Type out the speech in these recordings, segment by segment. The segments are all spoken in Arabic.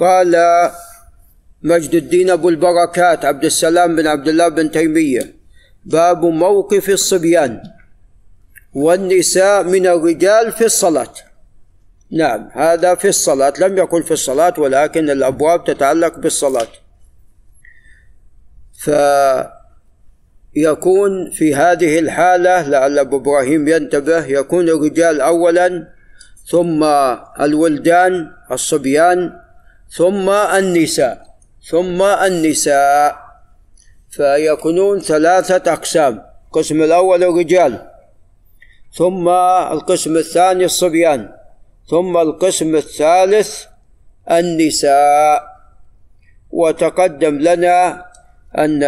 قال مجد الدين أبو البركات عبد السلام بن عبد الله بن تيمية. باب موقف الصبيان والنساء من الرجال في الصلاة. نعم هذا في الصلاة لم يقل في الصلاة ولكن الأبواب تتعلق بالصلاة. فيكون في هذه الحالة لعل أبو إبراهيم ينتبه يكون الرجال اولا ثم الولدان الصبيان ثم النساء ثم النساء فيكونون ثلاثة أقسام القسم الأول الرجال ثم القسم الثاني الصبيان ثم القسم الثالث النساء. وتقدم لنا أن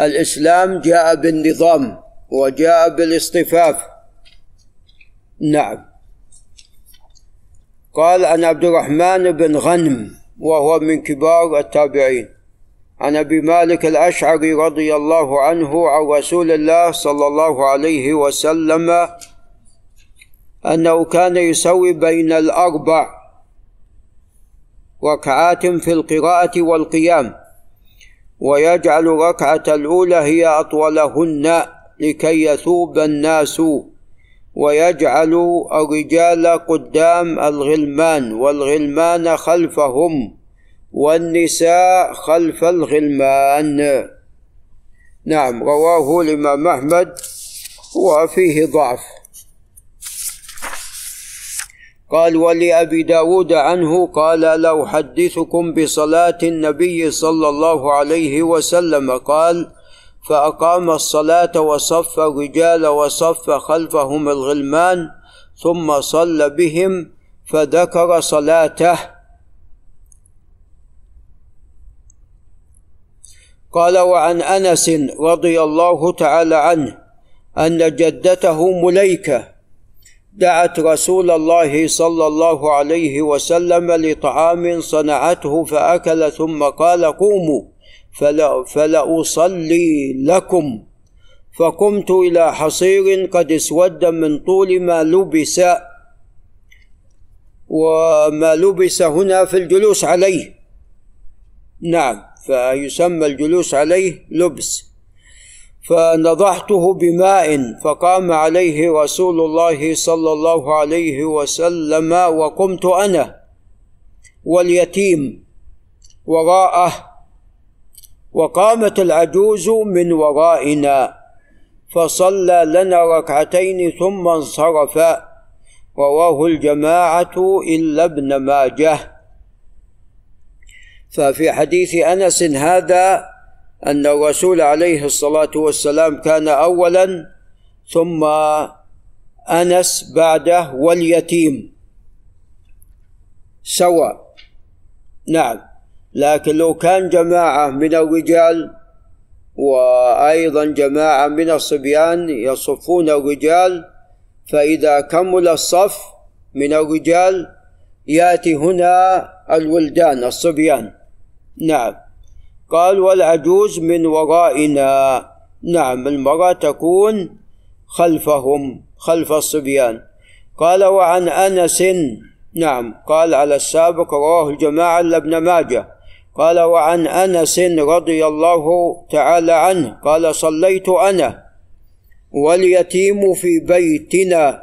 الإسلام جاء بالنظام وجاء بالاصطفاف. نعم. قال عن عبد الرحمن بن غنم وهو من كبار التابعين. عن أبي مالك الأشعري رضي الله عنه عن رسول الله صلى الله عليه وسلم أنه كان يسوي بين الأربع ركعات في القراءة والقيام ويجعل الركعة الأولى هي أطولهن لكي يثوب الناس. ويجعل الرجال قدام الغلمان والغلمان خلفهم والنساء خلف الغلمان. نعم رواه الإمام أحمد وفيه ضعف. قال ولأبي داود عنه قال لو حدثكم بصلاة النبي صلى الله عليه وسلم قال فأقام الصلاة وصف الرجال وصف خلفهم الغلمان ثم صلى بهم فذكر صلاته. قال وعن أنس رضي الله تعالى عنه أن جدته مليكة دعت رسول الله صلى الله عليه وسلم لطعام صنعته فأكل ثم قال قوموا. فلا فلأصلي لكم. فقمت إلى حصير قد اسود من طول ما لبس وما لبس هنا في الجلوس عليه. نعم فيسمى الجلوس عليه لبس. فنضحته بماء فقام عليه رسول الله صلى الله عليه وسلم وقمت أنا واليتيم وراءه. وقامت العجوز من ورائنا فصلى لنا ركعتين ثم انصرف رواه الجماعة إلا ابن ماجه. ففي حديث أنس هذا أن الرسول عليه الصلاة والسلام كان أولا ثم أنس بعده واليتيم. سواء. نعم. لكن لو كان جماعة من الرجال وأيضا جماعة من الصبيان يصفون الرجال فإذا كمل الصف من الرجال يأتي هنا الولدان الصبيان. نعم. قال والعجوز من ورائنا. نعم المرأة تكون خلفهم خلف الصبيان. قال وعن أنس. نعم. قال على السابق رواه الجماعة لابن ماجه. قال وعن أنس رضي الله تعالى عنه قال صليت أنا واليتيم في بيتنا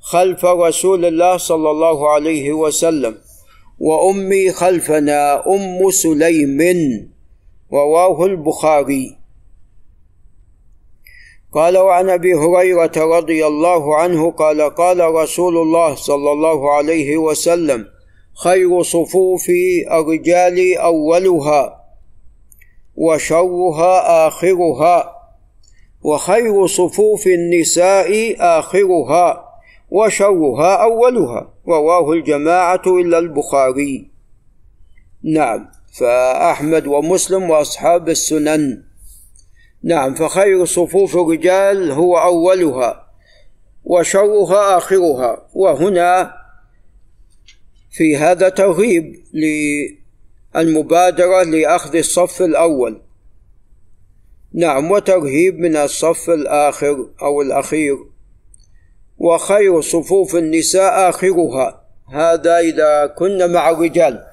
خلف رسول الله صلى الله عليه وسلم وأمي خلفنا أم سليم رواه البخاري. قال وعن أبي هريرة رضي الله عنه قال قال رسول الله صلى الله عليه وسلم خير صفوف الرجال أولها وشرها آخرها وخير صفوف النساء آخرها وشرها أولها رواه الجماعة إلا البخاري. نعم فأحمد ومسلم وأصحاب السنن. نعم فخير صفوف الرجال هو أولها وشرها آخرها وهنا في هذا ترغيب للمبادرة لأخذ الصف الأول. نعم وترهيب من الصف الآخر أو الأخير. وخير صفوف النساء آخرها. هذا إذا كنا مع الرجال.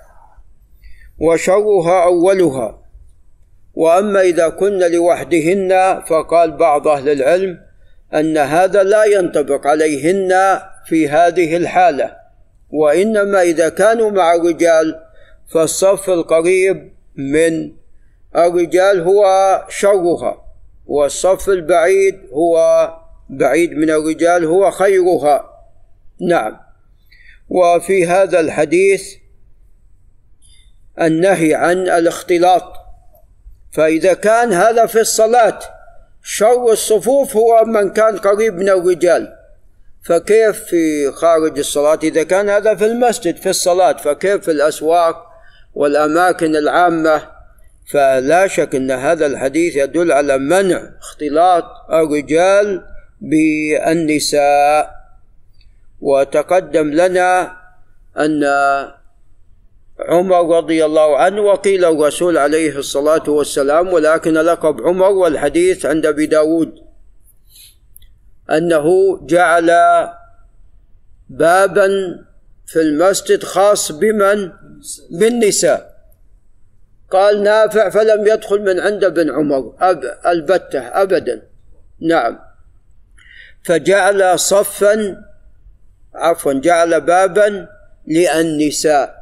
وشرها أولها. وأما إذا كن لوحدهن فقال بعض أهل العلم أن هذا لا ينطبق عليهن في هذه الحالة. وإنما إذا كانوا مع الرجال فالصف القريب من الرجال هو شرها والصف البعيد هو بعيد من الرجال هو خيرها. نعم. وفي هذا الحديث النهي عن الاختلاط. فإذا كان هذا في الصلاة شر الصفوف هو من كان قريب من الرجال. فكيف في خارج الصلاة؟ إذا كان هذا في المسجد في الصلاة فكيف في الأسواق والأماكن العامة؟ فلا شك أن هذا الحديث يدل على منع اختلاط الرجال بالنساء. وتقدم لنا أن عمر رضي الله عنه وقيل الرسول عليه الصلاة والسلام ولكن لقب عمر والحديث عند أبي داود. أنه جعل بابا في المسجد خاص بمن؟ بالنساء قال نافع فلم يدخل من عند ابن عمر أب البتة أبدا. نعم. فجعل صفا عفوا جعل بابا للنساء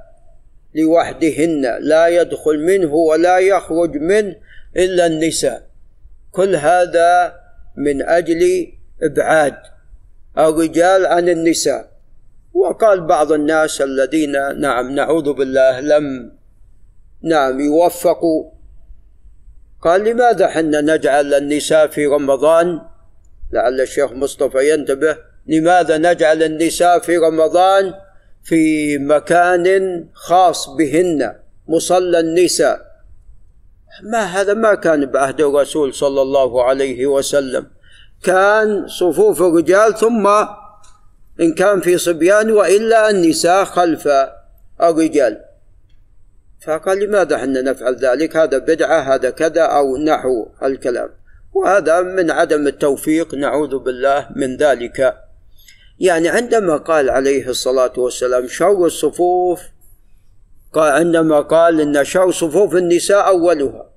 لوحدهن لا يدخل منه ولا يخرج منه إلا النساء. كل هذا من أجل إبعاد. الرجال عن النساء. وقال بعض الناس الذين نعم نعوذ بالله لم نعم يوفقوا. قال لماذا حنا نجعل النساء في رمضان؟ لعل الشيخ مصطفى ينتبه لماذا نجعل النساء في رمضان؟ في مكان خاص بهن مصلى النساء. ما هذا؟ ما كان بعهد الرسول صلى الله عليه وسلم. كان صفوف الرجال ثم إن كان في صبيان وإلا النساء خلف الرجال. فقال لماذا إحنا نفعل ذلك؟ هذا بدعة هذا كذا أو نحو الكلام. وهذا من عدم التوفيق نعوذ بالله من ذلك. يعني عندما قال عليه الصلاة والسلام شر الصفوف قال عندما قال إن شر صفوف النساء أولها.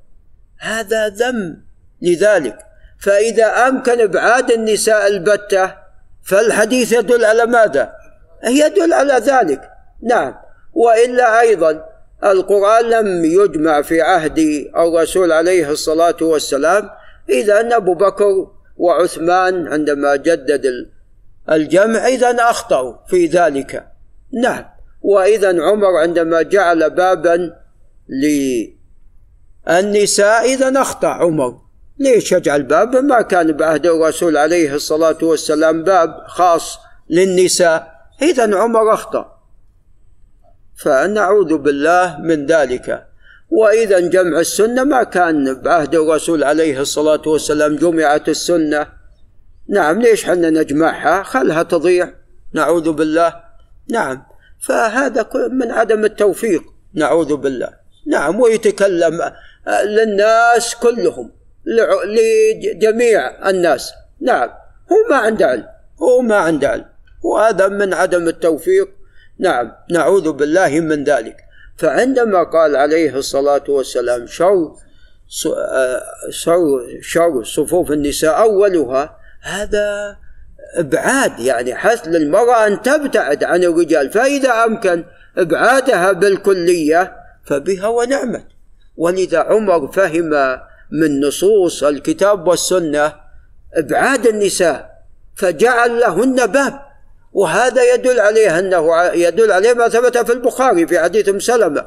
هذا ذم لذلك. فإذا أمكن إبعاد النساء البتة فالحديث يدل على ماذا؟ يدل على ذلك. نعم. وإلا أيضا القرآن لم يجمع في عهد الرسول عليه الصلاة والسلام إذا أبو بكر وعثمان عندما جدد الجمع إذا أخطأوا في ذلك. نعم. وإذا عمر عندما جعل بابا للنساء إذا أخطأ عمر. ليش يجعل باب؟ ما كان بعهد الرسول عليه الصلاة والسلام باب خاص للنساء. إذا عمر أخطأ. فنعوذ بالله من ذلك. وإذا جمع السنة ما كان بعهد الرسول عليه الصلاة والسلام جمعت السنة. نعم ليش حنا نجمعها؟ خلها تضيع. نعوذ بالله. نعم. فهذا من عدم التوفيق. نعوذ بالله. نعم ويتكلم للناس كلهم. لجميع الناس. نعم. هو ما عنده علم. هو ما عنده علم. وهذا من عدم التوفيق. نعم. نعوذ بالله من ذلك. فعندما قال عليه الصلاة والسلام شر شر شر صفوف النساء أولها هذا إبعاد يعني حث للمراه أن تبتعد عن الرجال. فإذا أمكن إبعادها بالكلية فبها ونعمت. ولذا عمر فهم من نصوص الكتاب والسنة إبعاد النساء فجعل لهن باب وهذا يدل عليه أنه يدل عليه ما ثبت في البخاري في حديث أم سلمة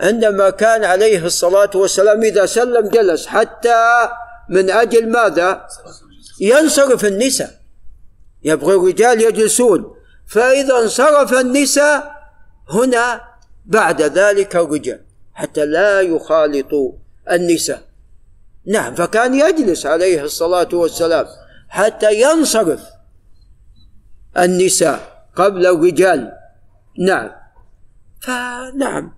عندما كان عليه الصلاة والسلام إذا سلم جلس حتى من أجل ماذا؟ ينصرف النساء يبغى الرجال يجلسون فإذا انصرف النساء هنا بعد ذلك الرجال حتى لا يخالطوا النساء نعم فكان يجلس عليه الصلاة والسلام حتى ينصرف النساء قبل الرجال. نعم فنعم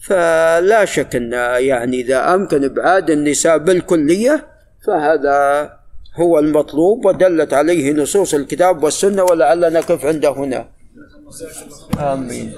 فلا شك أن يعني إذا أمكن إبعاد النساء بالكلية فهذا هو المطلوب ودلت عليه نصوص الكتاب والسنة ولعلنا نقف عند هنا. آمين.